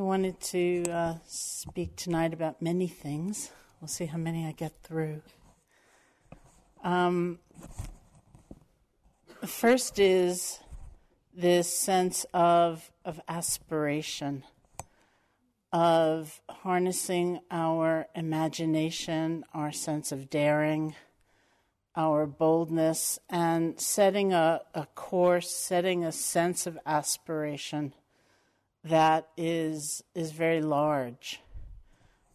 I wanted to uh, speak tonight about many things. We'll see how many I get through. Um, first is this sense of, of aspiration, of harnessing our imagination, our sense of daring, our boldness, and setting a, a course, setting a sense of aspiration that is, is very large.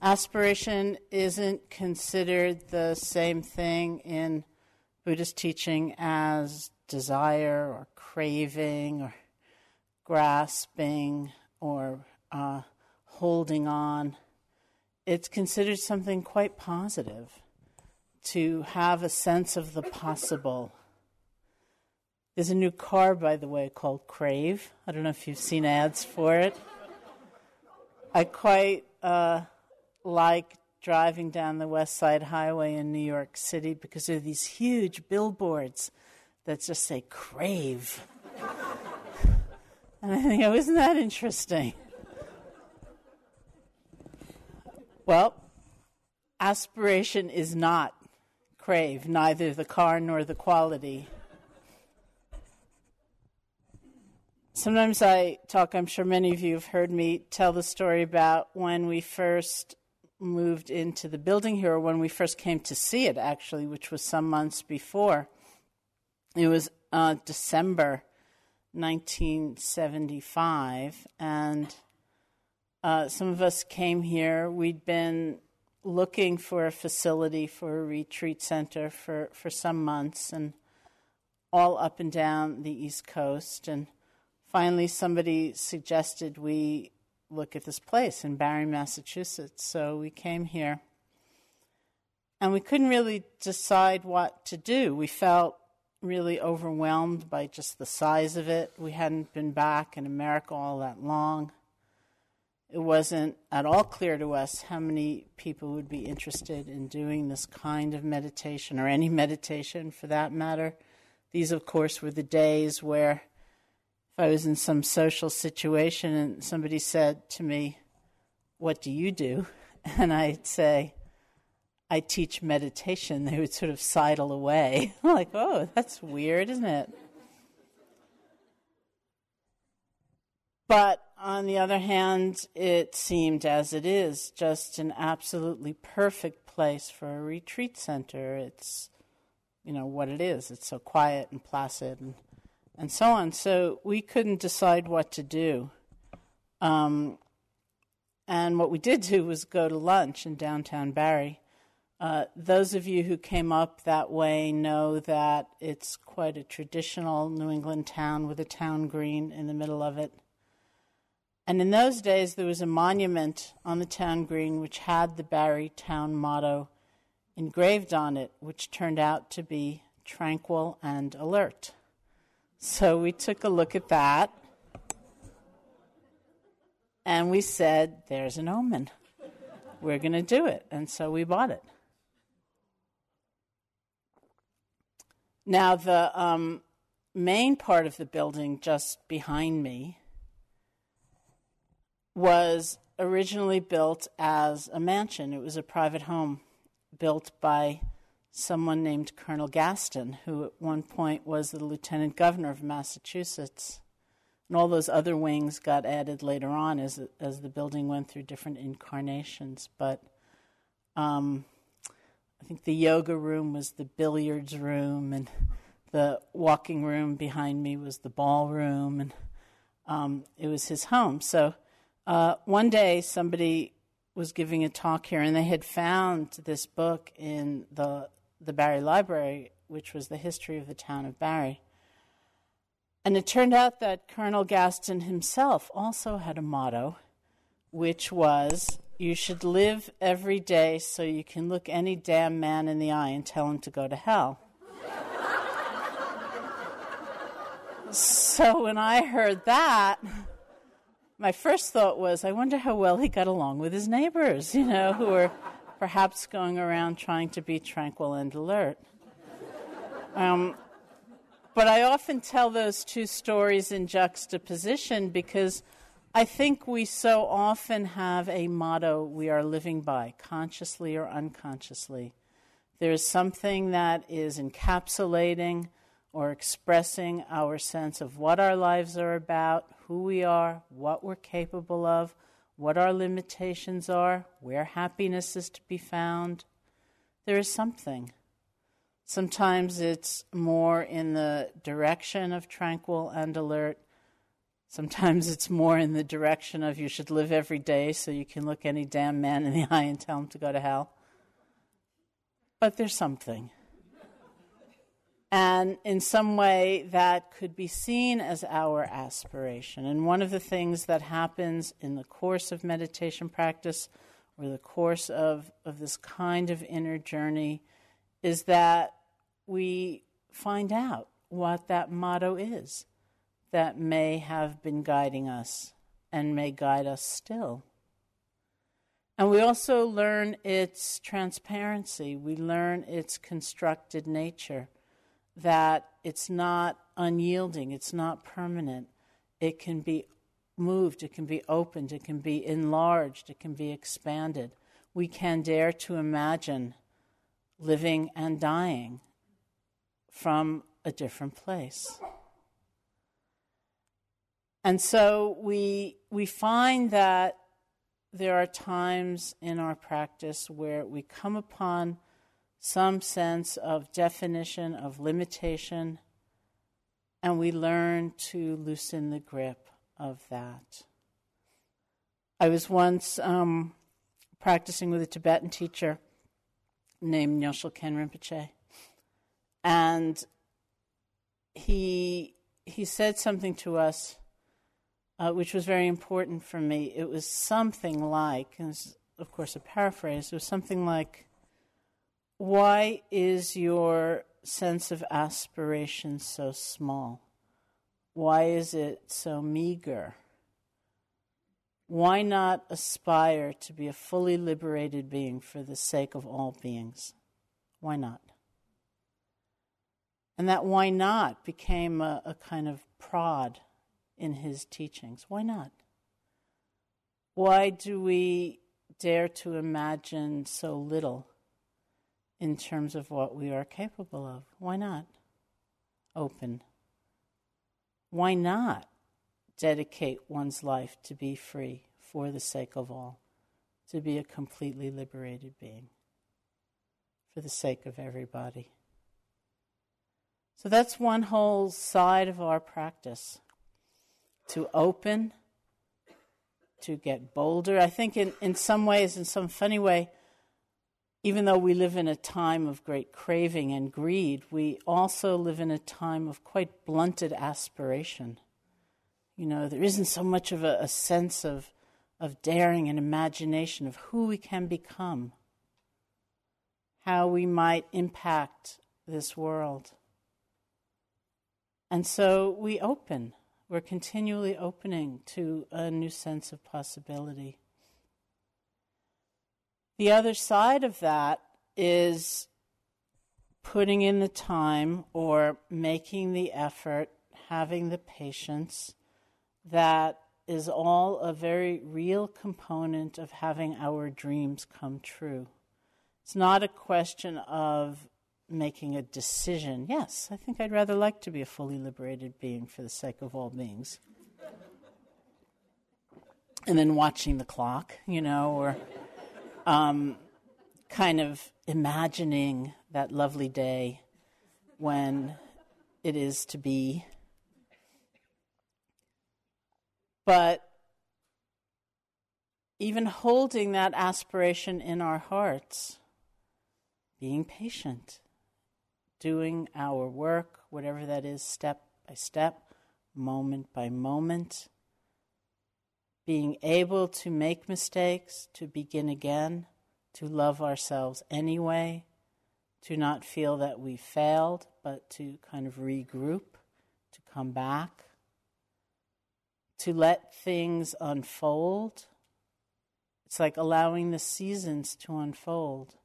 Aspiration isn't considered the same thing in Buddhist teaching as desire or craving or grasping or uh, holding on. It's considered something quite positive to have a sense of the possible. There's a new car, by the way, called Crave. I don't know if you've seen ads for it. I quite uh, like driving down the West Side Highway in New York City because there are these huge billboards that just say Crave. and I think, oh, isn't that interesting? Well, aspiration is not crave, neither the car nor the quality. Sometimes I talk, I'm sure many of you have heard me tell the story about when we first moved into the building here, or when we first came to see it, actually, which was some months before. It was uh, December 1975, and uh, some of us came here. We'd been looking for a facility for a retreat center for, for some months, and all up and down the East Coast. And finally, somebody suggested we look at this place in Barre, Massachusetts. So we came here. And we couldn't really decide what to do. We felt really overwhelmed by just the size of it. We hadn't been back in America all that long. It wasn't at all clear to us how many people would be interested in doing this kind of meditation or any meditation for that matter. These, of course, were the days where if I was in some social situation and somebody said to me, What do you do? And I'd say, I teach meditation, they would sort of sidle away. like, oh, that's weird, isn't it? But on the other hand, it seemed, as it is, just an absolutely perfect place for a retreat center. It's, you know, what it is. It's so quiet and placid and and so on. So we couldn't decide what to do. Um, and what we did do was go to lunch in downtown Barre. Uh, those of you who came up that way know that it's quite a traditional New England town with a town green in the middle of it. And in those days, there was a monument on the town green which had the Barre town motto engraved on it, which turned out to be tranquil and alert. So we took a look at that and we said, There's an omen. We're going to do it. And so we bought it. Now, the um, main part of the building just behind me was originally built as a mansion. It was a private home built by someone named Colonel Gaston, who at one point was the lieutenant governor of Massachusetts. And all those other wings got added later on as, as the building went through different incarnations. But um, I think the yoga room was the billiards room, and the walking room behind me was the ballroom, and um, it was his home. So uh, one day somebody was giving a talk here, and they had found this book in the the Barre Library, which was the history of the town of Barre. And it turned out that Colonel Gaston himself also had a motto, which was you should live every day so you can look any damn man in the eye and tell him to go to hell. so when I heard that, my first thought was, I wonder how well he got along with his neighbors, you know, who were perhaps going around trying to be tranquil and alert. Um, but I often tell those two stories in juxtaposition because I think we so often have a motto we are living by, consciously or unconsciously. There is something that is encapsulating or expressing our sense of what our lives are about, who we are, what we're capable of, what our limitations are, where happiness is to be found. There is something. Sometimes it's more in the direction of tranquil and alert. Sometimes it's more in the direction of you should live every day so you can look any damn man in the eye and tell him to go to hell. But there's something. And in some way, that could be seen as our aspiration. And one of the things that happens in the course of meditation practice or the course of, of this kind of inner journey is that we find out what that motto is that may have been guiding us and may guide us still. And we also learn its transparency, we learn its constructed nature, that it's not unyielding, it's not permanent. It can be moved, it can be opened, it can be enlarged, it can be expanded. We can dare to imagine living and dying from a different place. And so we, we find that there are times in our practice where we come upon some sense of definition, of limitation, and we learn to loosen the grip of that. I was once um, practicing with a Tibetan teacher named Nyoshul Khen Rinpoche, and he he said something to us uh, which was very important for me. It was something like, and of course a paraphrase, it was something like, Why is your sense of aspiration so small? Why is it so meager? Why not aspire to be a fully liberated being for the sake of all beings? Why not? And that why not became a, a kind of prod in his teachings. Why not? Why do we dare to imagine so little in terms of what we are capable of? Why not? Open. Why not dedicate one's life to be free for the sake of all, to be a completely liberated being, for the sake of everybody? So that's one whole side of our practice to open, to get bolder. I think, in, in some ways, in some funny way, even though we live in a time of great craving and greed, we also live in a time of quite blunted aspiration. You know, there isn't so much of a, a sense of, of daring and imagination of who we can become, how we might impact this world. And so we open. We're continually opening to a new sense of possibility. The other side of that is putting in the time or making the effort, having the patience that is all a very real component of having our dreams come true. It's not a question of making a decision. Yes, I think I'd rather like to be a fully liberated being for the sake of all beings. and then watching the clock, you know, or um, kind of imagining that lovely day when it is to be. But even holding that aspiration in our hearts, being patient doing our work, whatever that is, step by step, moment by moment, being able to make mistakes, to begin again, to love ourselves anyway, to not feel that we failed, but to kind of regroup, to come back, to let things unfold. It's like allowing the seasons to unfold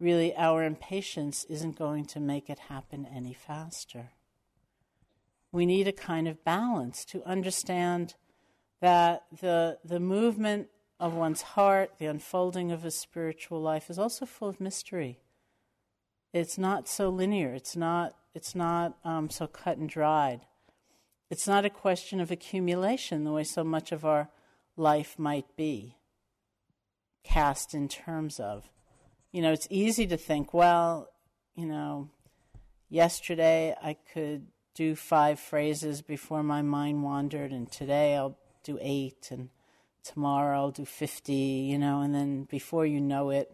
really our impatience isn't going to make it happen any faster. We need a kind of balance to understand that the, the movement of one's heart, the unfolding of a spiritual life, is also full of mystery. It's not so linear. It's not. It's not um, so cut and dried. It's not a question of accumulation the way so much of our life might be cast in terms of. You know, it's easy to think, well, you know, yesterday I could do five phrases before my mind wandered, and today I'll do eight, and tomorrow I'll do 50, you know, and then before you know it,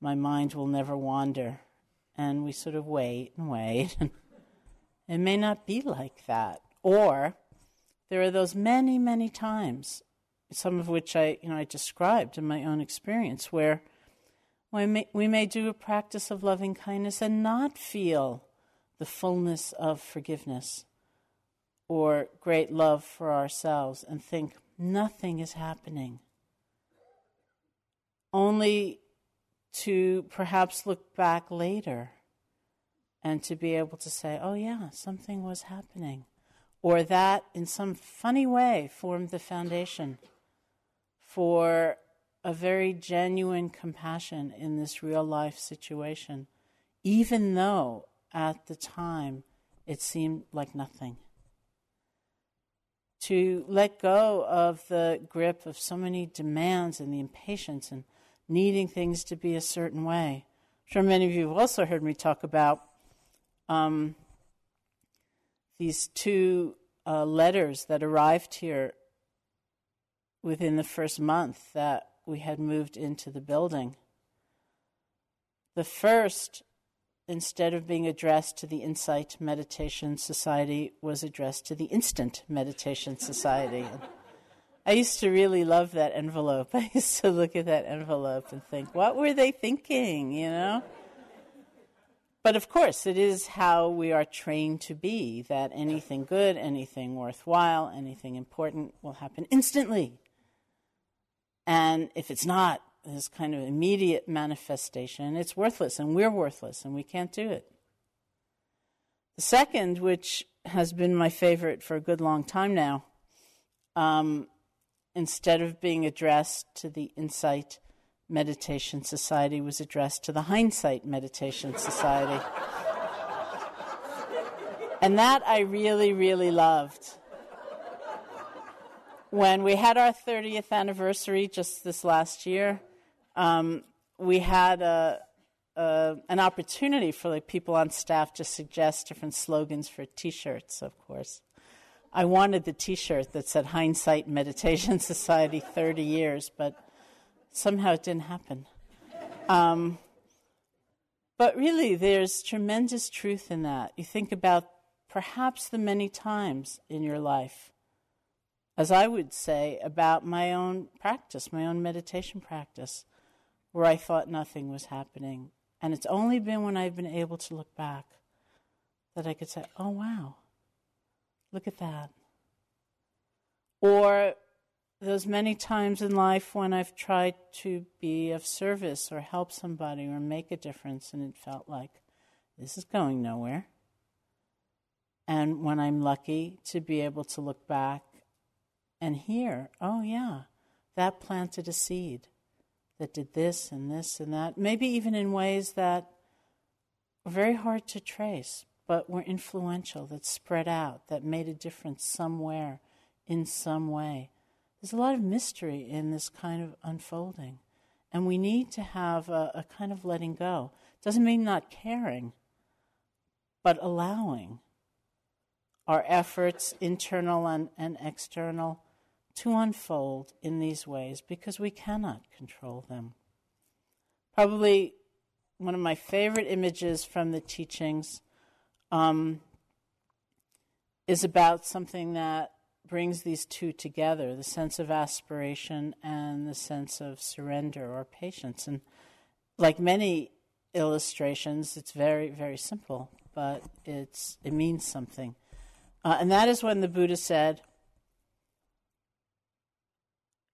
my mind will never wander. And we sort of wait and wait. it may not be like that. Or there are those many, many times, some of which I, you know, I described in my own experience, where we may, we may do a practice of loving kindness and not feel the fullness of forgiveness or great love for ourselves and think nothing is happening. Only to perhaps look back later and to be able to say, oh, yeah, something was happening. Or that in some funny way formed the foundation for a very genuine compassion in this real life situation, even though at the time it seemed like nothing. To let go of the grip of so many demands and the impatience and needing things to be a certain way. I'm sure many of you have also heard me talk about um, these two uh, letters that arrived here within the first month that we had moved into the building. The first instead of being addressed to the Insight Meditation Society, was addressed to the Instant Meditation Society. I used to really love that envelope. I used to look at that envelope and think, what were they thinking, you know? But of course, it is how we are trained to be that anything good, anything worthwhile, anything important will happen instantly. And if it's not, this kind of immediate manifestation, it's worthless, and we're worthless, and we can't do it. The second, which has been my favorite for a good long time now, um, instead of being addressed to the Insight Meditation Society, was addressed to the Hindsight Meditation Society. and that I really, really loved when we had our 30th anniversary just this last year, um, we had a, a, an opportunity for like people on staff to suggest different slogans for T-shirts. Of course, I wanted the T-shirt that said "Hindsight Meditation Society 30 years," but somehow it didn't happen. Um, but really, there's tremendous truth in that. You think about perhaps the many times in your life, as I would say, about my own practice, my own meditation practice where I thought nothing was happening. And it's only been when I've been able to look back that I could say, oh, wow, look at that. Or those many times in life when I've tried to be of service or help somebody or make a difference, and it felt like this is going nowhere. And when I'm lucky to be able to look back and hear, oh, yeah, that planted a seed that did this and this and that, maybe even in ways that were very hard to trace, but were influential, that spread out, that made a difference somewhere, in some way. There's a lot of mystery in this kind of unfolding. And we need to have a, a kind of letting go. Doesn't mean not caring, but allowing our efforts, internal and, and external, to unfold in these ways because we cannot control them. Probably one of my favorite images from the teachings um, is about something that brings these two together the sense of aspiration and the sense of surrender or patience. And like many illustrations, it's very, very simple, but it's, it means something. Uh, and that is when the Buddha said,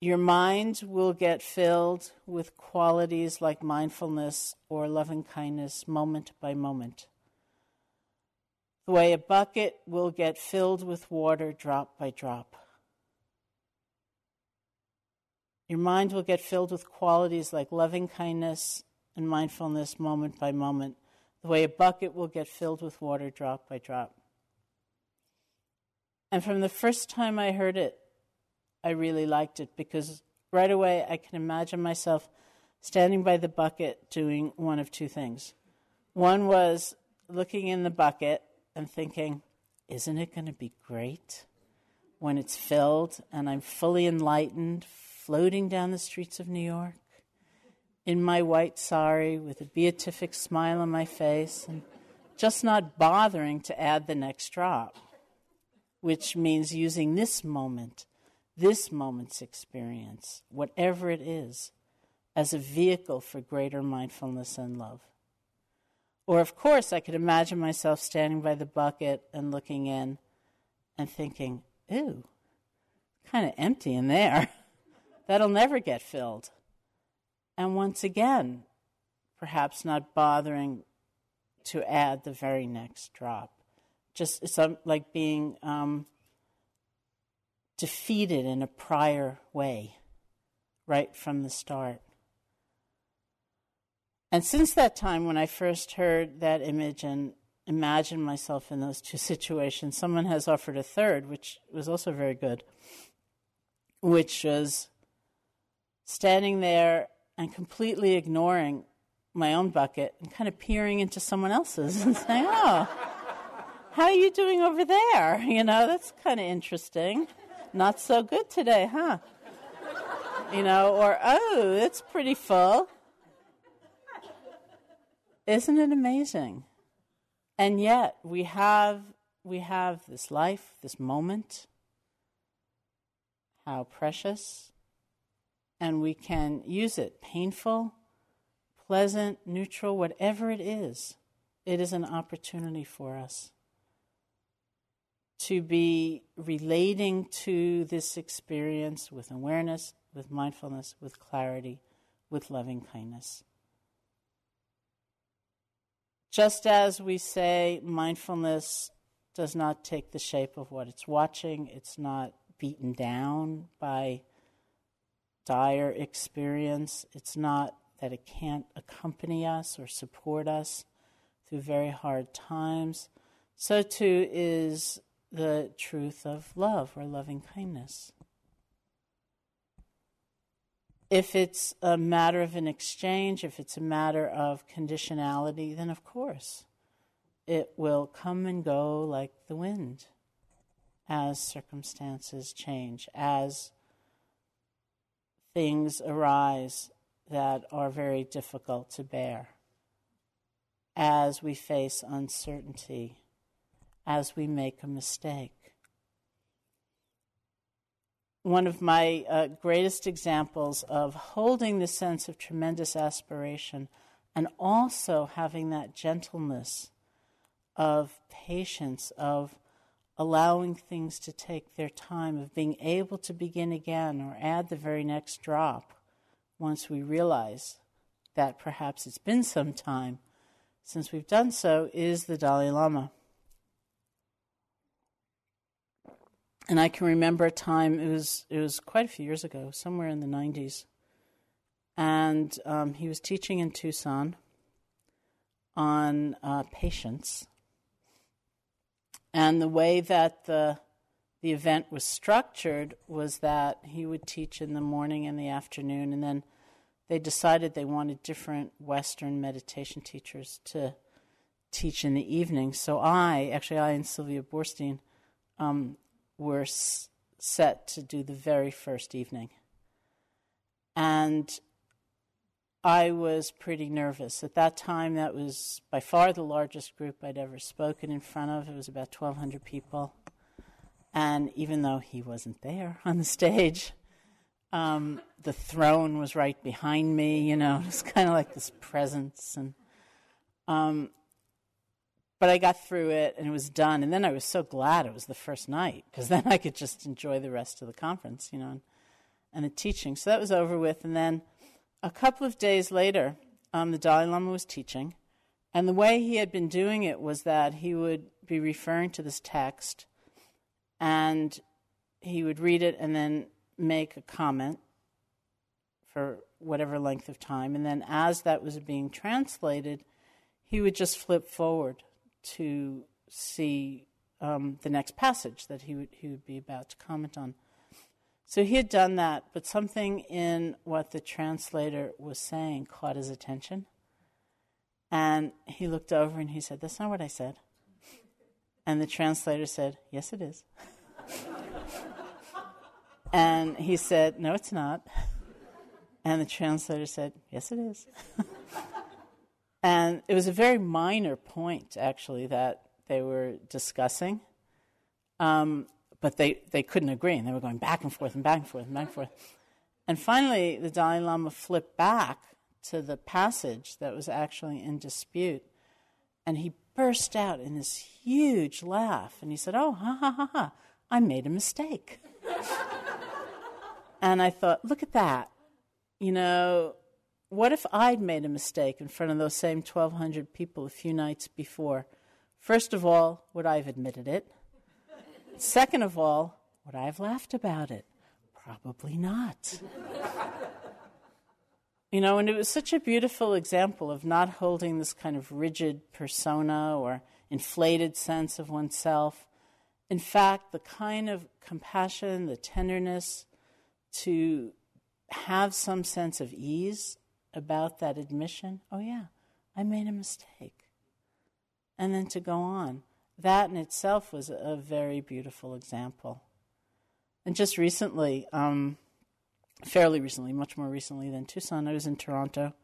your mind will get filled with qualities like mindfulness or loving kindness moment by moment. The way a bucket will get filled with water drop by drop. Your mind will get filled with qualities like loving kindness and mindfulness moment by moment, the way a bucket will get filled with water drop by drop. And from the first time I heard it, I really liked it because right away I can imagine myself standing by the bucket doing one of two things. One was looking in the bucket and thinking, isn't it going to be great when it's filled and I'm fully enlightened, floating down the streets of New York in my white sari with a beatific smile on my face and just not bothering to add the next drop, which means using this moment, this moment's experience, whatever it is, as a vehicle for greater mindfulness and love. Or, of course, I could imagine myself standing by the bucket and looking in and thinking, ooh, kind of empty in there. That'll never get filled. And once again, perhaps not bothering to add the very next drop. Just it's like being um, defeated in a prior way, right from the start. And since that time, when I first heard that image and imagined myself in those two situations, someone has offered a third, which was also very good, which was standing there and completely ignoring my own bucket and kind of peering into someone else's and saying, Oh, how are you doing over there? You know, that's kind of interesting. Not so good today, huh? You know, or, Oh, it's pretty full. Isn't it amazing? And yet we have we have this life, this moment, how precious, and we can use it painful, pleasant, neutral, whatever it is. It is an opportunity for us to be relating to this experience with awareness, with mindfulness, with clarity, with loving kindness. Just as we say mindfulness does not take the shape of what it's watching, it's not beaten down by dire experience, it's not that it can't accompany us or support us through very hard times. So too is the truth of love or loving kindness. If it's a matter of an exchange, if it's a matter of conditionality, then of course it will come and go like the wind as circumstances change, as things arise that are very difficult to bear, as we face uncertainty, as we make a mistake one of my uh, greatest examples of holding the sense of tremendous aspiration and also having that gentleness of patience, of allowing things to take their time, of being able to begin again or add the very next drop once we realize that perhaps it's been some time since we've done so, is the Dalai Lama. And I can remember a time it was it was quite a few years ago, somewhere in the '90s, and um, he was teaching in Tucson on uh, patience, and the way that the the event was structured was that he would teach in the morning and the afternoon, and then they decided they wanted different Western meditation teachers to teach in the evening. So I, actually, I and Sylvia Boorstein. Um, were s- set to do the very first evening. And I was pretty nervous. At that time, that was by far the largest group I'd ever spoken in front of. It was about 1,200 people. And even though he wasn't there on the stage, um, the throne was right behind me, you know, it was kind of like this presence. And um, but I got through it and it was done. And then I was so glad it was the first night because then I could just enjoy the rest of the conference, you know, and, and the teaching. So that was over with. And then a couple of days later, um, the Dalai Lama was teaching. And the way he had been doing it was that he would be referring to this text and he would read it and then make a comment for whatever length of time. And then as that was being translated, he would just flip forward to see um, the next passage that he would, he would be about to comment on. So he had done that, but something in what the translator was saying caught his attention. And he looked over and he said, That's not what I said. And the translator said, Yes, it is. and he said, No, it's not. And the translator said, Yes, it is. and it was a very minor point, actually, that they were discussing. Um, but they, they couldn't agree, and they were going back and forth and back and forth and back and forth. And finally, the Dalai Lama flipped back to the passage that was actually in dispute, and he burst out in this huge laugh, and he said, Oh, ha ha ha ha, I made a mistake. and I thought, look at that. You know, what if I'd made a mistake in front of those same 1,200 people a few nights before? First of all, would I have admitted it? Second of all, would I have laughed about it? Probably not. you know, and it was such a beautiful example of not holding this kind of rigid persona or inflated sense of oneself. In fact, the kind of compassion, the tenderness to have some sense of ease about that admission. Oh, yeah, I made a mistake. And then to go on that in itself was a very beautiful example. And just recently, um, fairly recently, much more recently than Tucson, I was in Toronto,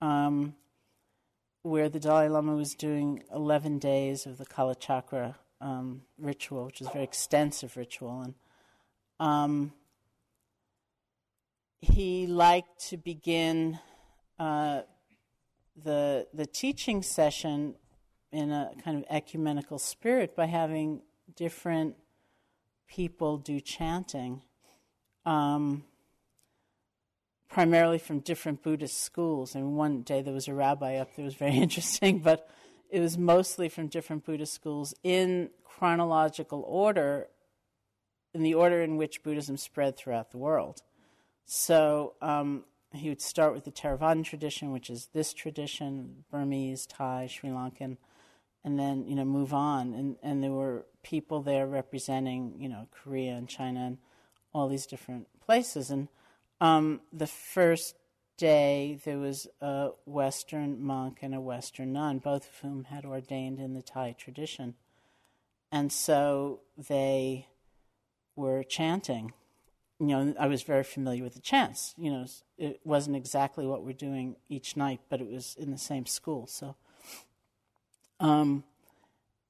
um, where the Dalai Lama was doing 11 days of the Kalachakra um, ritual, which is a very extensive ritual. And um, he liked to begin uh, the, the teaching session in a kind of ecumenical spirit by having different people do chanting, um, primarily from different Buddhist schools. And one day there was a rabbi up there, was very interesting, but it was mostly from different Buddhist schools in chronological order, in the order in which Buddhism spread throughout the world. So um, he would start with the Theravadan tradition, which is this tradition Burmese, Thai, Sri Lankan and then you know move on. And and there were people there representing you know Korea and China and all these different places. And um, the first day there was a Western monk and a Western nun, both of whom had ordained in the Thai tradition, and so they were chanting. You know, I was very familiar with the chants. You know, it wasn't exactly what we're doing each night, but it was in the same school. So um,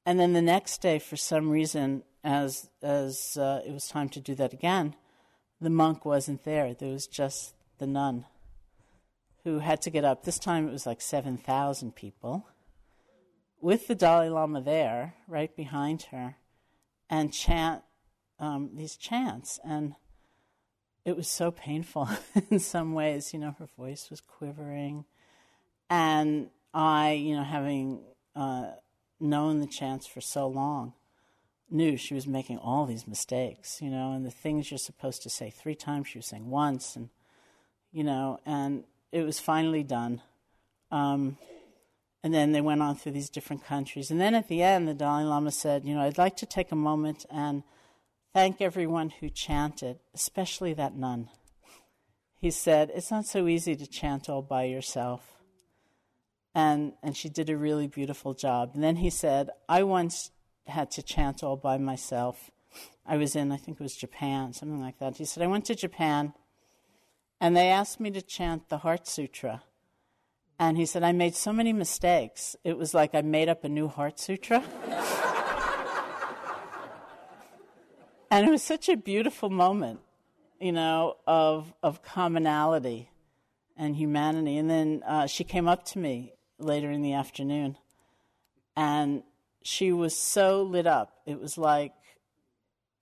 and then the next day, for some reason, as as uh, it was time to do that again, the monk wasn't there. There was just the nun, who had to get up. This time it was like seven thousand people, with the Dalai Lama there, right behind her, and chant um, these chants. And it was so painful in some ways. You know, her voice was quivering, and I, you know, having uh, known the chants for so long, knew she was making all these mistakes, you know, and the things you're supposed to say three times, she was saying once, and, you know, and it was finally done. Um, and then they went on through these different countries. And then at the end, the Dalai Lama said, You know, I'd like to take a moment and thank everyone who chanted, especially that nun. He said, It's not so easy to chant all by yourself and and she did a really beautiful job. And then he said, I once had to chant all by myself. I was in, I think it was Japan, something like that. He said, I went to Japan, and they asked me to chant the Heart Sutra. And he said, I made so many mistakes. It was like I made up a new Heart Sutra. and it was such a beautiful moment, you know, of, of commonality and humanity. And then uh, she came up to me later in the afternoon. And she was so lit up. It was like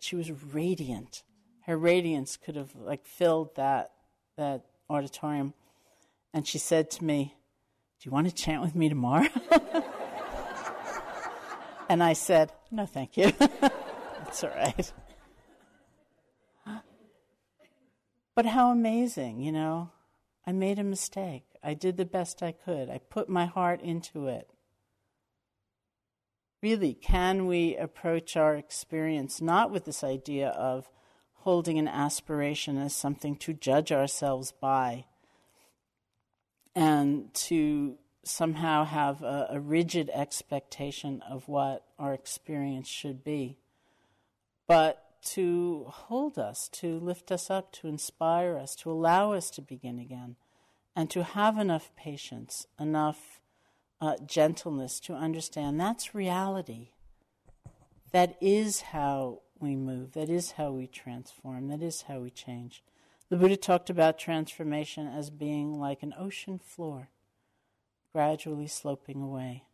she was radiant. Her radiance could have like filled that that auditorium. And she said to me, "Do you want to chant with me tomorrow?" and I said, "No, thank you. That's all right." But how amazing, you know? I made a mistake. I did the best I could. I put my heart into it. Really, can we approach our experience not with this idea of holding an aspiration as something to judge ourselves by and to somehow have a, a rigid expectation of what our experience should be, but to hold us, to lift us up, to inspire us, to allow us to begin again, and to have enough patience, enough uh, gentleness to understand that's reality. That is how we move, that is how we transform, that is how we change. The Buddha talked about transformation as being like an ocean floor, gradually sloping away.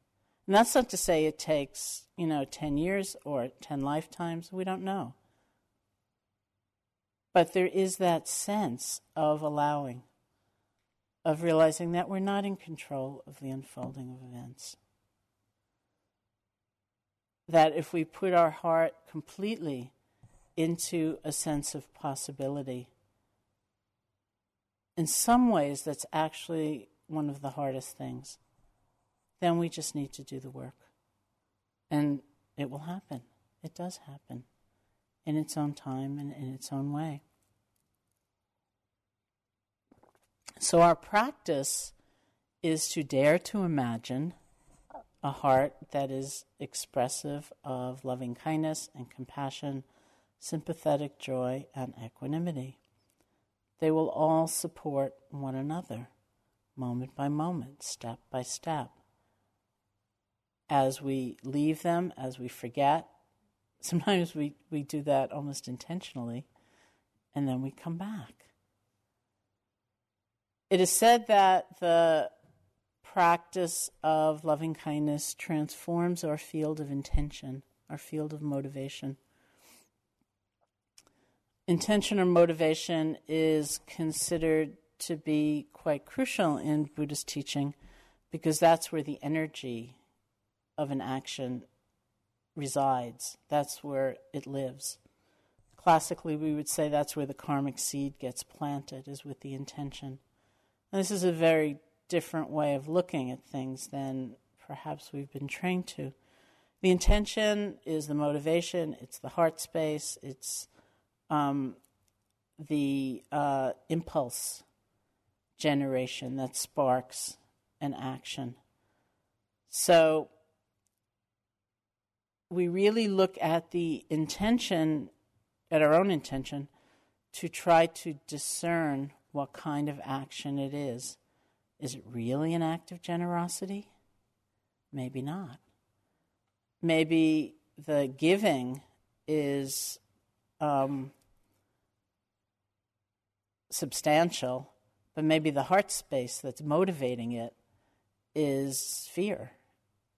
And that's not to say it takes, you know, 10 years or 10 lifetimes. We don't know. But there is that sense of allowing, of realizing that we're not in control of the unfolding of events. That if we put our heart completely into a sense of possibility, in some ways that's actually one of the hardest things, then we just need to do the work. And it will happen. It does happen in its own time and in its own way. So, our practice is to dare to imagine a heart that is expressive of loving kindness and compassion, sympathetic joy, and equanimity. They will all support one another, moment by moment, step by step. As we leave them, as we forget, Sometimes we, we do that almost intentionally, and then we come back. It is said that the practice of loving kindness transforms our field of intention, our field of motivation. Intention or motivation is considered to be quite crucial in Buddhist teaching because that's where the energy of an action resides, that's where it lives. Classically, we would say that's where the karmic seed gets planted, is with the intention. And this is a very different way of looking at things than perhaps we've been trained to. The intention is the motivation, it's the heart space, it's um, the uh, impulse generation that sparks an action. So we really look at the intention, at our own intention, to try to discern what kind of action it is. Is it really an act of generosity? Maybe not. Maybe the giving is um, substantial, but maybe the heart space that's motivating it is fear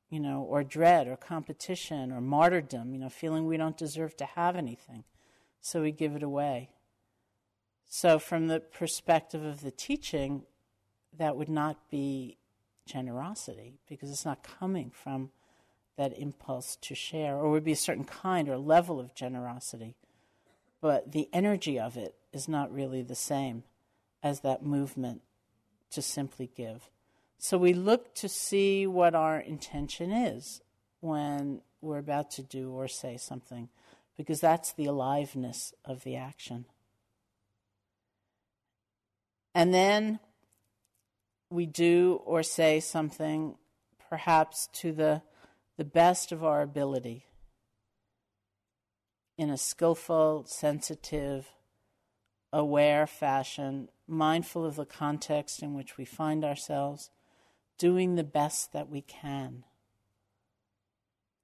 you know, or dread or competition or martyrdom, you know, feeling we don't deserve to have anything. So we give it away. So, from the perspective of the teaching, that would not be generosity because it's not coming from that impulse to share, or would be a certain kind or level of generosity. But the energy of it is not really the same as that movement to simply give. So we look to see what our intention is when we're about to do or say something, because that's the aliveness of the action. And then we do or say something perhaps to the, the best of our ability in a skillful, sensitive, aware fashion, mindful of the context in which we find ourselves, doing the best that we can.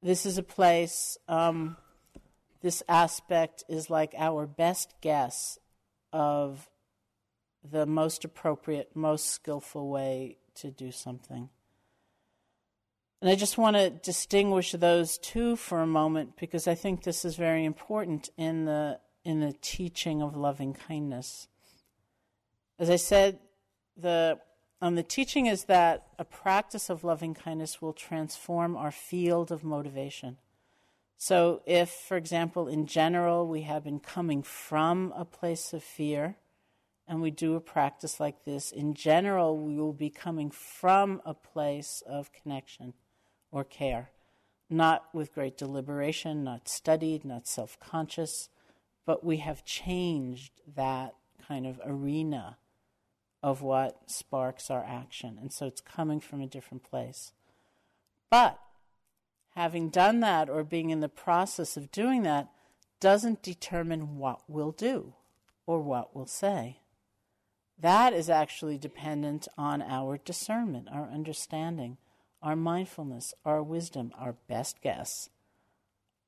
This is a place, um, this aspect is like our best guess of the most appropriate, most skillful way to do something. And I just want to distinguish those two for a moment because I think this is very important in the in the teaching of loving kindness. As I said, the um, the teaching is that a practice of loving kindness will transform our field of motivation. So, if, for example, in general, we have been coming from a place of fear and we do a practice like this, in general, we will be coming from a place of connection or care, not with great deliberation, not studied, not self conscious, but we have changed that kind of arena of what sparks our action. And so it's coming from a different place. But having done that or being in the process of doing that doesn't determine what we'll do or what we'll say. That is actually dependent on our discernment, our understanding, our mindfulness, our wisdom, our best guess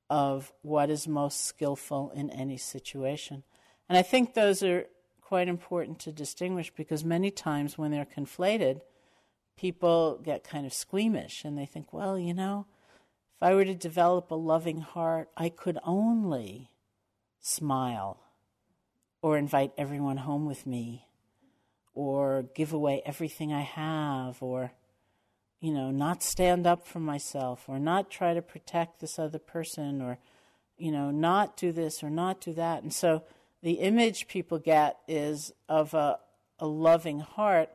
of what is most skillful in any situation. And I think those are quite important to distinguish because many times when they're conflated, people get kind of squeamish and they think, well, you know, if I were to develop a loving heart, I could only smile or invite everyone home with me or give away everything I have or you know not stand up for myself or not try to protect this other person or you know not do this or not do that. And so the image people get is of a, a loving heart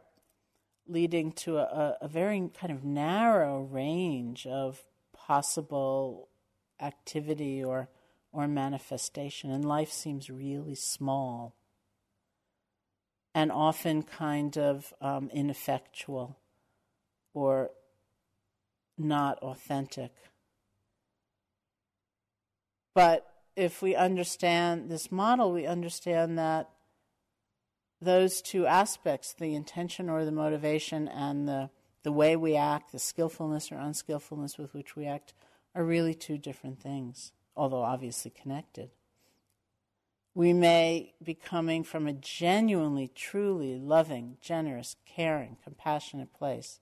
leading to a, a very kind of narrow range of possible activity or or manifestation and life seems really small and often kind of um, ineffectual or not authentic. But if we understand this model, we understand that those two aspects, the intention or the motivation and the, the way we act, the skillfulness or unskillfulness with which we act, are really two different things, although obviously connected we may be coming from a genuinely, truly loving, generous, caring, compassionate place.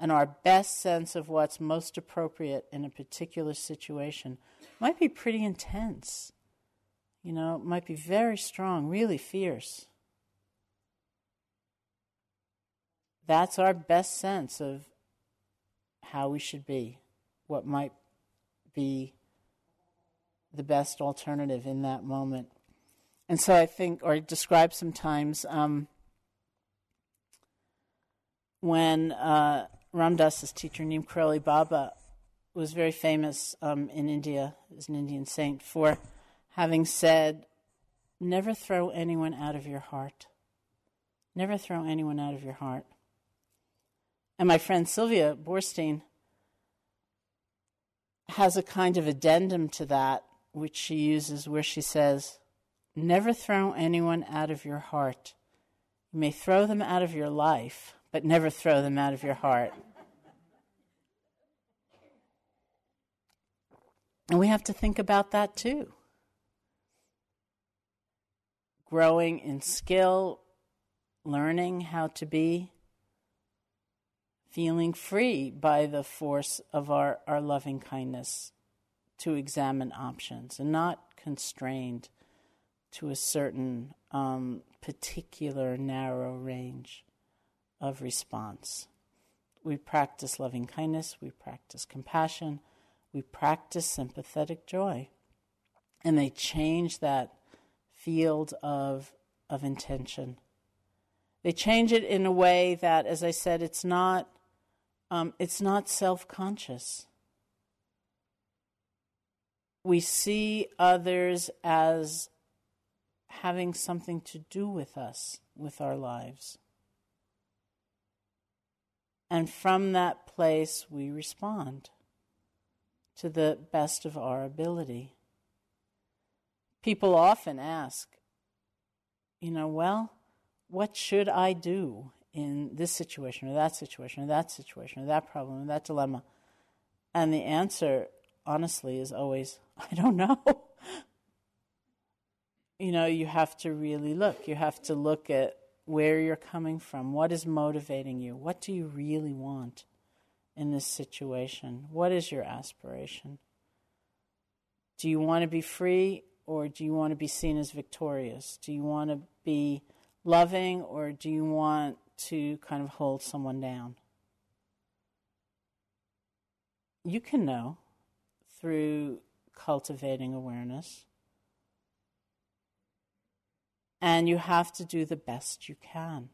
And our best sense of what's most appropriate in a particular situation might be pretty intense. You know, it might be very strong, really fierce. That's our best sense of how we should be, what might be the best alternative in that moment. And so I think, or describe sometimes um, when uh, Ram Dass's teacher, Neem Karoli Baba, was very famous um, in India, as an Indian saint, for having said, Never throw anyone out of your heart. Never throw anyone out of your heart. And my friend Sylvia Boorstein has a kind of addendum to that, which she uses where she says, Never throw anyone out of your heart. You may throw them out of your life, but never throw them out of your heart. And we have to think about that too. Growing in skill, learning how to be, feeling free by the force of our, our loving kindness to examine options and not constrained to a certain um, particular narrow range of response. We practice loving kindness, we practice compassion, we practice sympathetic joy. And they change that field of, of intention. They change it in a way that, as I said, it's not, um, it's not self conscious. We see others as having something to do with us, with our lives. And from that place, we respond to the best of our ability. People often ask, you know, well, what should I do in this situation or that situation or that situation or that problem or that dilemma? And the answer, honestly, is always, I don't know you know, you have to really look. You have to look at where you're coming from. What is motivating you? What do you really want in this situation? What is your aspiration? Do you want to be free or do you want to be seen as victorious? Do you want to be loving or do you want to kind of hold someone down? You can know through cultivating awareness And you have to do the best you can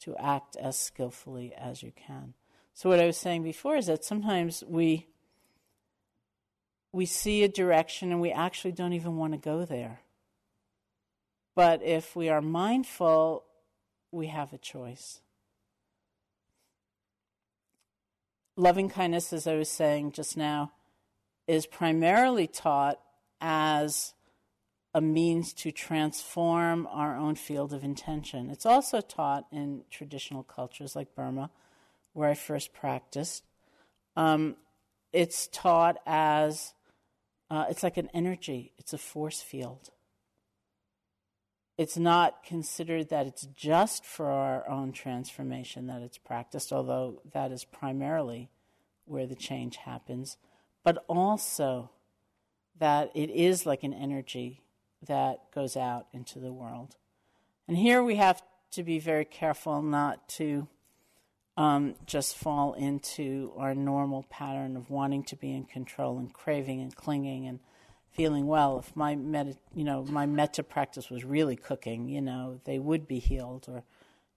to act as skillfully as you can. So, what I was saying before is that sometimes we we see a direction and we actually don't even want to go there. But if we are mindful, we have a choice. Loving kindness, as I was saying just now, is primarily taught as a means to transform our own field of intention. It's also taught in traditional cultures like Burma, where I first practiced. Um, it's taught as uh, it's like an energy, it's a force field. It's not considered that it's just for our own transformation that it's practiced, although that is primarily where the change happens, but also that it is like an energy that goes out into the world. And here we have to be very careful not to um, just fall into our normal pattern of wanting to be in control and craving and clinging and feeling well. If my metta, you know, my metta practice was really cooking, you know, they would be healed, or,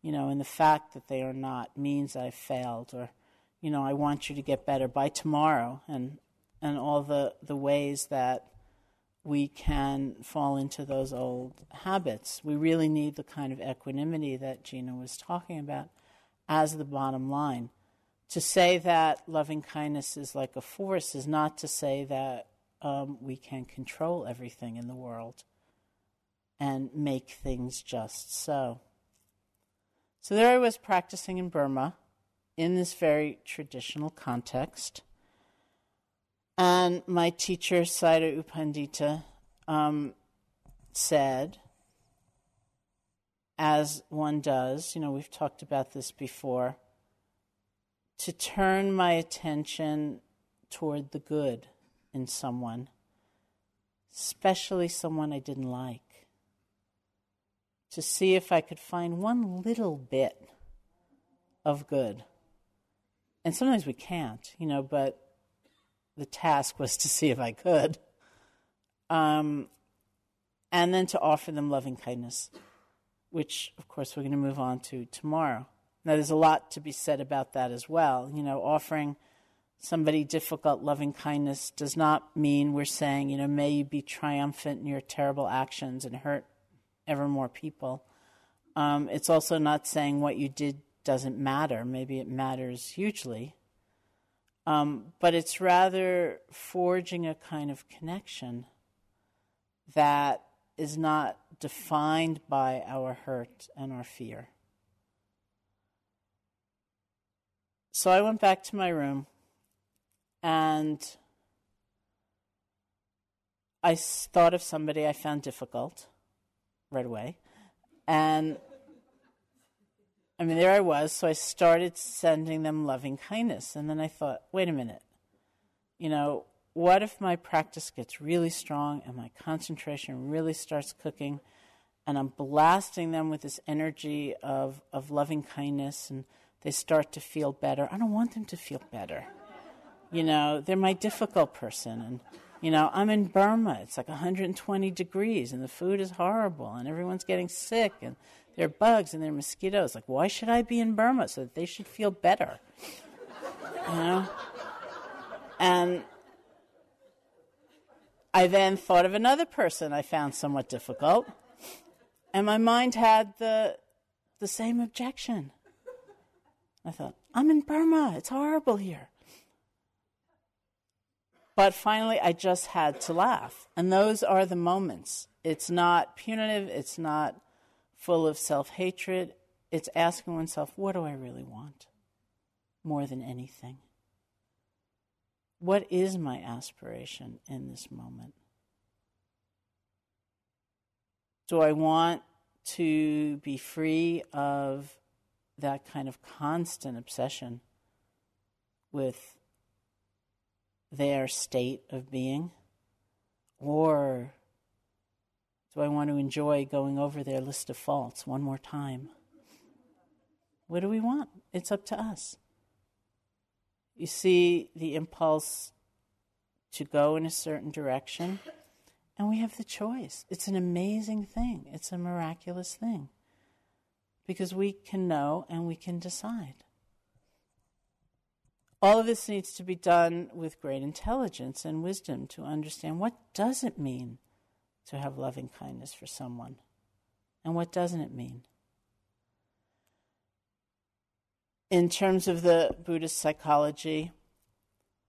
you know, and the fact that they are not means I failed, or, you know, I want you to get better by tomorrow, and and all the the ways that we can fall into those old habits. We really need the kind of equanimity that Gina was talking about as the bottom line. To say that loving kindness is like a force is not to say that um, we can control everything in the world and make things just so. So there I was practicing in Burma in this very traditional context. And my teacher, Sayadaw U Pandita, um, said, as one does, you know, we've talked about this before, to turn my attention toward the good in someone, especially someone I didn't like, to see if I could find one little bit of good. And sometimes we can't, you know, but the task was to see if I could. Um, and then to offer them loving kindness which, of course, we're going to move on to tomorrow. Now, there's a lot to be said about that as well. You know, offering somebody difficult loving kindness does not mean we're saying, you know, may you be triumphant in your terrible actions and hurt ever more people. Um, it's also not saying what you did doesn't matter. Maybe it matters hugely. Um, but it's rather forging a kind of connection that is not defined by our hurt and our fear. So I went back to my room and I thought of somebody I found difficult right away. And I mean, there I was. So I started sending them loving kindness. And then I thought, wait a minute. You know, what if my practice gets really strong and my concentration really starts cooking and I'm blasting them with this energy of, of loving kindness and they start to feel better? I don't want them to feel better. You know, they're my difficult person and you know, I'm in Burma. It's like 120 degrees and the food is horrible and everyone's getting sick and there are bugs and there are mosquitoes. Like, why should I be in Burma? So that they should feel better. You know? And I then thought of another person I found somewhat difficult, and my mind had the, the same objection. I thought, I'm in Burma, it's horrible here. But finally, I just had to laugh. And those are the moments. It's not punitive, it's not full of self hatred. It's asking oneself, what do I really want more than anything? What is my aspiration in this moment? Do I want to be free of that kind of constant obsession with their state of being? Or do I want to enjoy going over their list of faults one more time? What do we want? It's up to us. You see the impulse to go in a certain direction, And we have the choice. It's an amazing thing, it's a miraculous thing. Because we can know and we can decide. All of this needs to be done with great intelligence and wisdom to understand what does it mean to have loving kindness for someone and what doesn't it mean? In terms of the Buddhist psychology,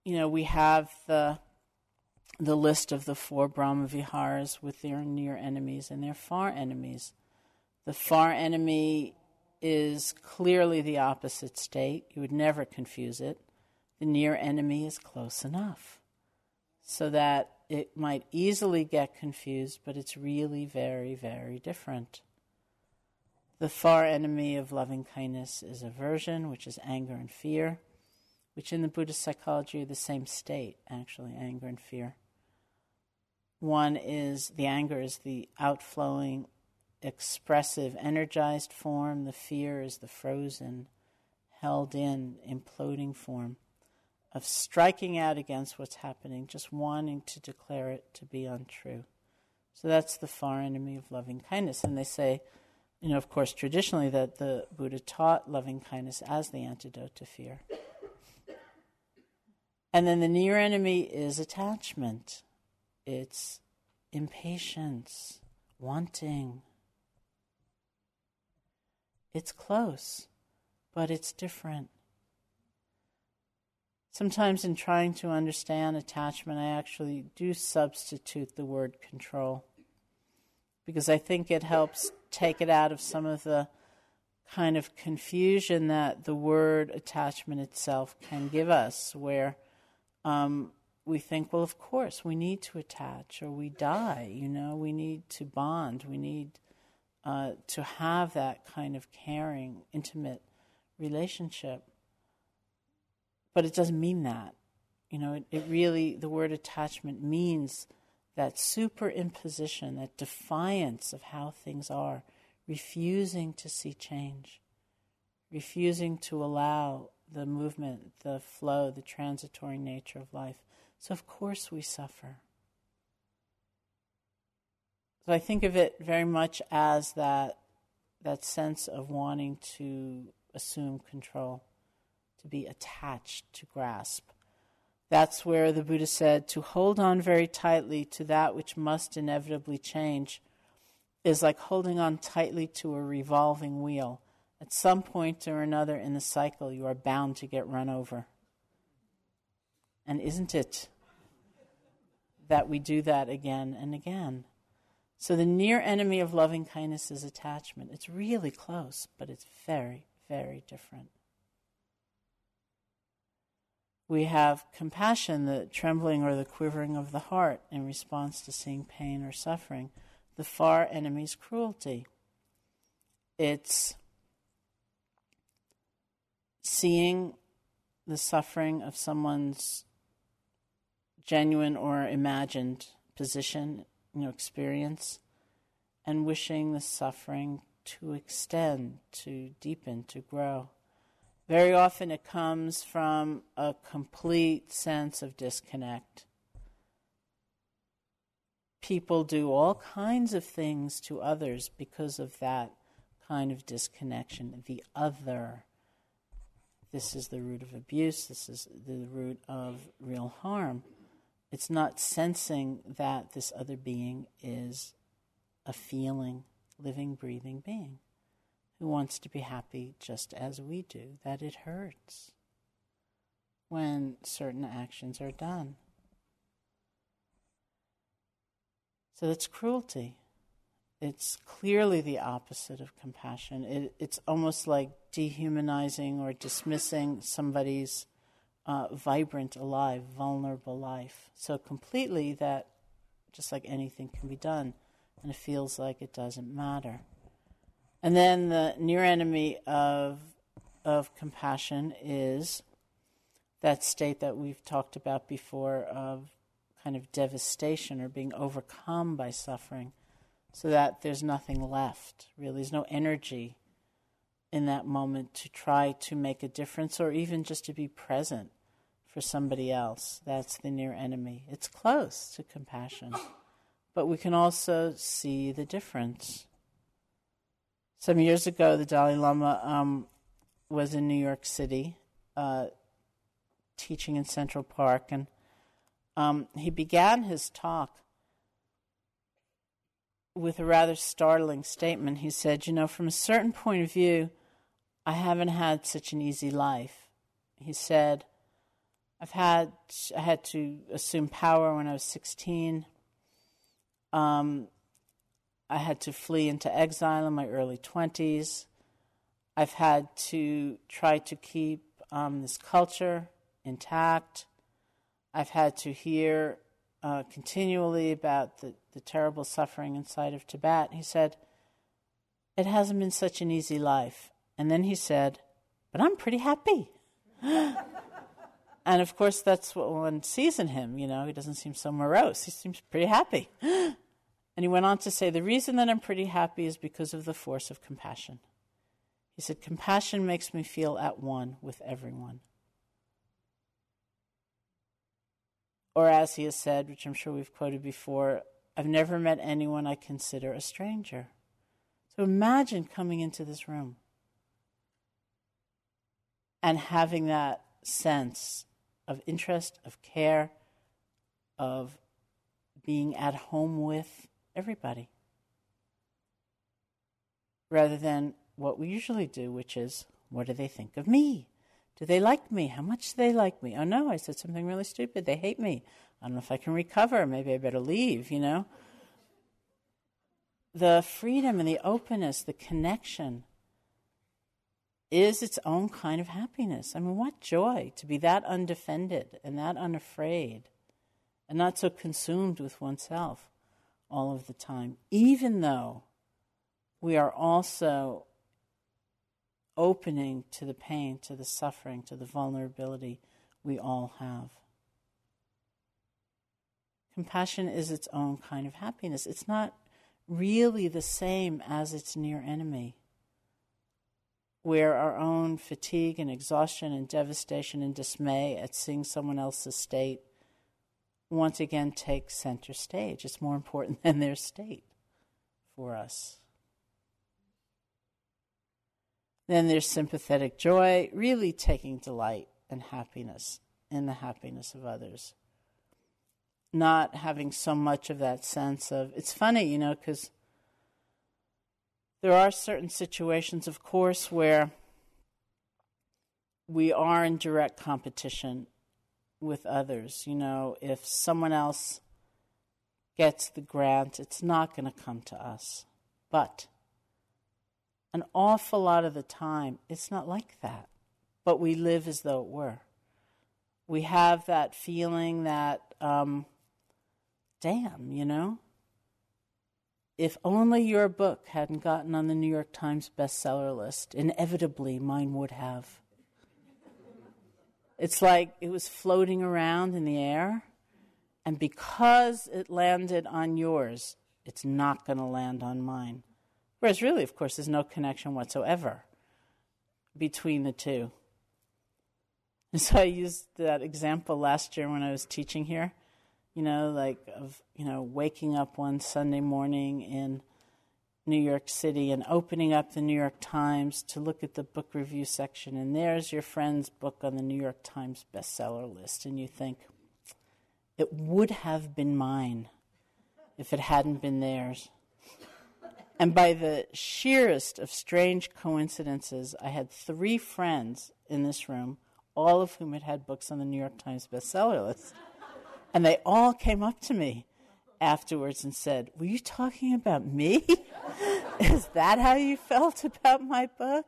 you know, we have the the list of the four Brahma Viharas with their near enemies and their far enemies. The far enemy is clearly the opposite state. You would never confuse it. The near enemy is close enough so that it might easily get confused, but it's really very, very different. The far enemy of loving kindness is aversion, which is anger and fear, which in the Buddhist psychology are the same state, actually, anger and fear. One is the anger is the outflowing, expressive, energized form, the fear is the frozen, held in, imploding form of striking out against what's happening, just wanting to declare it to be untrue. So that's the far enemy of loving kindness. And they say, you know, of course, traditionally that the Buddha taught loving kindness as the antidote to fear. And then the near enemy is attachment, it's impatience, wanting. It's close, but it's different. Sometimes, in trying to understand attachment, I actually do substitute the word control because I think it helps take it out of some of the kind of confusion that the word attachment itself can give us, where um, we think, well, of course, we need to attach or we die, you know, we need to bond, we need uh, to have that kind of caring, intimate relationship but it doesn't mean that. You know, it, it really, the word attachment means that superimposition, that defiance of how things are, refusing to see change, refusing to allow the movement, the flow, the transitory nature of life. So, of course, we suffer. So, I think of it very much as that, that sense of wanting to assume control to be attached, to grasp. That's where the Buddha said to hold on very tightly to that which must inevitably change is like holding on tightly to a revolving wheel. At some point or another in the cycle, you are bound to get run over. And isn't it that we do that again and again? So, the near enemy of loving kindness is attachment. It's really close, but it's very, very different. We have compassion, the trembling or the quivering of the heart in response to seeing pain or suffering. The far enemy's cruelty. It's seeing the suffering of someone's genuine or imagined position, you know, experience, and wishing the suffering to extend, to deepen, to grow. Very often it comes from a complete sense of disconnect. People do all kinds of things to others because of that kind of disconnection. The other. This is the root of abuse, this is the root of real harm. It's not sensing that this other being is a feeling, living, breathing being who wants to be happy just as we do, that it hurts when certain actions are done. So that's cruelty. It's clearly the opposite of compassion. It, it's almost like dehumanizing or dismissing somebody's uh, vibrant, alive, vulnerable life so completely that just like anything can be done, and it feels like it doesn't matter. And then the near enemy of, of compassion is that state that we've talked about before of kind of devastation or being overcome by suffering, so that there's nothing left, really. There's no energy in that moment to try to make a difference or even just to be present for somebody else. That's the near enemy. It's close to compassion, but we can also see the difference. Some years ago, the Dalai Lama um, was in New York City uh, teaching in Central Park, and um, he began his talk with a rather startling statement. He said, You know, from a certain point of view, I haven't had such an easy life. He said, I've had I had to assume power when I was 16. Um, I had to flee into exile in my early 20s. I've had to try to keep um, this culture intact. I've had to hear uh, continually about the, the terrible suffering inside of Tibet. He said, It hasn't been such an easy life. And then he said, But I'm pretty happy. and of course, that's what one sees in him. You know, he doesn't seem so morose, he seems pretty happy. and he went on to say, The reason that I'm pretty happy is because of the force of compassion. He said, Compassion makes me feel at one with everyone. Or as he has said, which I'm sure we've quoted before, I've never met anyone I consider a stranger. So imagine coming into this room and having that sense of interest, of care, of being at home with everybody. Rather than what we usually do, which is, what do they think of me? Do they like me? How much do they like me? Oh no, I said something really stupid. They hate me. I don't know if I can recover. Maybe I better leave, you know? The freedom and the openness, the connection is its own kind of happiness. I mean, what joy to be that undefended and that unafraid and not so consumed with oneself all of the time, even though we are also opening to the pain, to the suffering, to the vulnerability we all have. Compassion is its own kind of happiness. It's not really the same as its near enemy, where our own fatigue and exhaustion and devastation and dismay at seeing someone else's state once again takes center stage. It's more important than their state for us. Then there's sympathetic joy, really taking delight and happiness in the happiness of others. Not having so much of that sense of, it's funny, you know, because there are certain situations, of course, where we are in direct competition with others. You know, if someone else gets the grant, it's not going to come to us. But an awful lot of the time, it's not like that, but we live as though it were. We have that feeling that, um, damn, you know? If only your book hadn't gotten on the New York Times bestseller list, inevitably mine would have. It's like it was floating around in the air, and because it landed on yours, it's not going to land on mine. Whereas, really, of course, there's no connection whatsoever between the two. And so I used that example last year when I was teaching here, you know, like of, you know, waking up one Sunday morning in New York City and opening up the New York Times to look at the book review section, and there's your friend's book on the New York Times bestseller list, and you think, it would have been mine if it hadn't been theirs. And by the sheerest of strange coincidences, I had three friends in this room, all of whom had had books on the New York Times bestseller list. And they all came up to me afterwards and said, Were you talking about me? Is that how you felt about my book?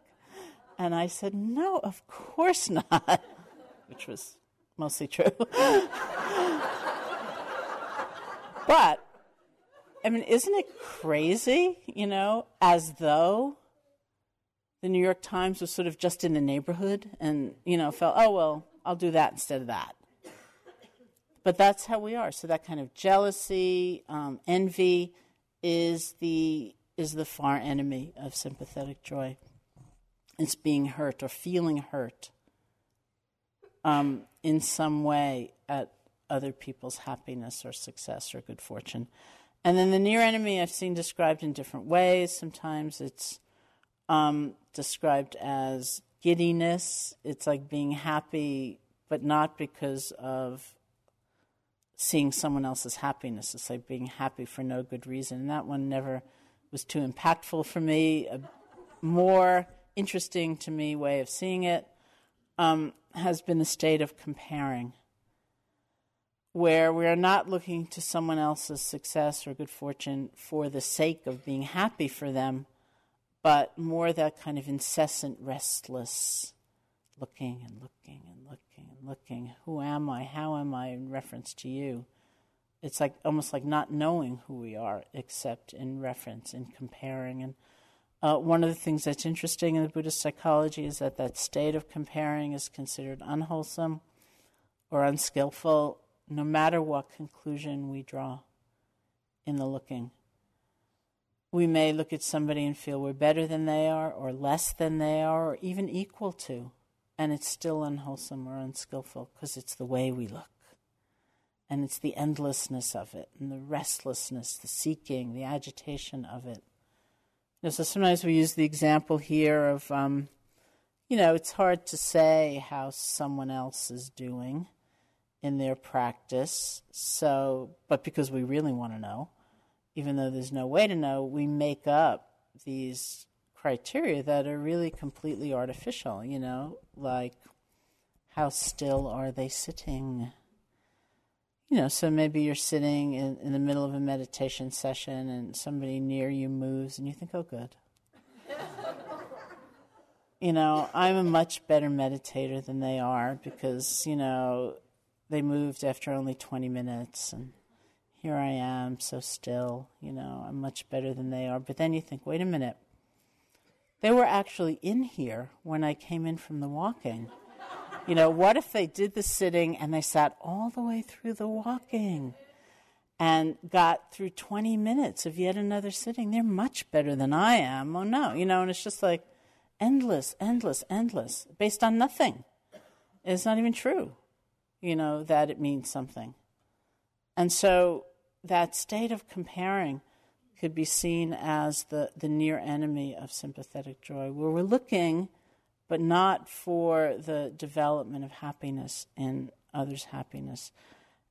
And I said, No, of course not, which was mostly true. but I mean, isn't it crazy, you know, as though the New York Times was sort of just in the neighborhood and, you know, felt, oh, well, I'll do that instead of that. But that's how we are. So that kind of jealousy, um, envy is the, is the far enemy of sympathetic joy. It's being hurt or feeling hurt um, in some way at other people's happiness or success or good fortune. And then the near enemy I've seen described in different ways. Sometimes it's um, described as giddiness. It's like being happy, but not because of seeing someone else's happiness. It's like being happy for no good reason. And that one never was too impactful for me. A more interesting to me way of seeing it um, has been the state of comparing, where we are not looking to someone else's success or good fortune for the sake of being happy for them, but more that kind of incessant, restless looking and looking and looking and looking. Who am I? How am I in reference to you? It's like almost like not knowing who we are, except in reference, in comparing. And uh, one of the things that's interesting in the Buddhist psychology is that that state of comparing is considered unwholesome or unskillful, no matter what conclusion we draw in the looking. We may look at somebody and feel we're better than they are, or less than they are, or even equal to and it's still unwholesome or unskillful because it's the way we look. And it's the endlessness of it, and the restlessness, the seeking, the agitation of it. You know, so sometimes we use the example here of, um, you know, it's hard to say how someone else is doing in their practice. So, but because we really want to know, even though there's no way to know, we make up these criteria that are really completely artificial, you know, like how still are they sitting? You know, so maybe you're sitting in, in the middle of a meditation session and somebody near you moves and you think, oh, good. you know, I'm a much better meditator than they are because, you know, they moved after only 20 minutes and here I am so still, you know, I'm much better than they are. But then you think, wait a minute they were actually in here when I came in from the walking. You know, what if they did the sitting and they sat all the way through the walking and got through 20 minutes of yet another sitting? They're much better than I am. Oh no, you know, and it's just like endless, endless, endless, based on nothing. It's not even true, you know, that it means something. And so that state of comparing could be seen as the, the near enemy of sympathetic joy, where we're looking, but not for the development of happiness in others' happiness.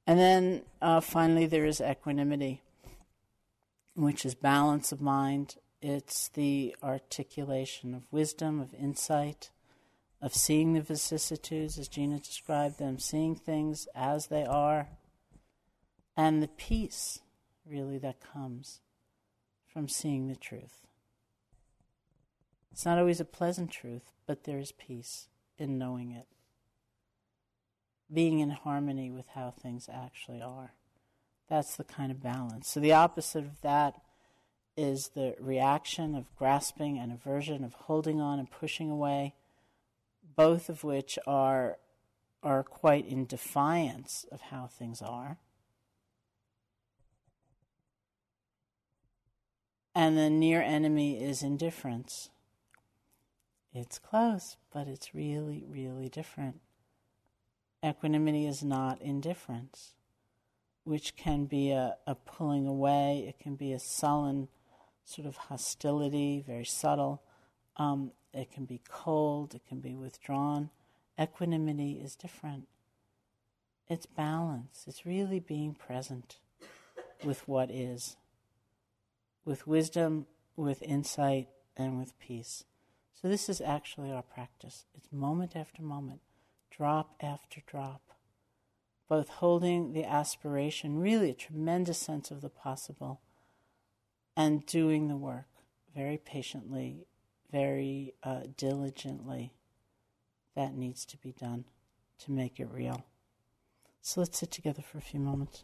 And then uh, finally, there is equanimity, which is balance of mind. It's the articulation of wisdom, of insight, of seeing the vicissitudes as Gina described them, seeing things as they are, and the peace really that comes from seeing the truth. It's not always a pleasant truth, but there is peace in knowing it. Being in harmony with how things actually are. That's the kind of balance. So, the opposite of that is the reaction of grasping and aversion, of holding on and pushing away, both of which are, are quite in defiance of how things are. And the near enemy is indifference. It's close, but it's really, really different. Equanimity is not indifference, which can be a, a pulling away, it can be a sullen sort of hostility, very subtle. Um, it can be cold, it can be withdrawn. Equanimity is different. It's balance, it's really being present with what is with wisdom, with insight, and with peace. So, this is actually our practice. It's moment after moment, drop after drop, both holding the aspiration, really a tremendous sense of the possible, and doing the work very patiently, very uh, diligently that needs to be done to make it real. So, let's sit together for a few moments.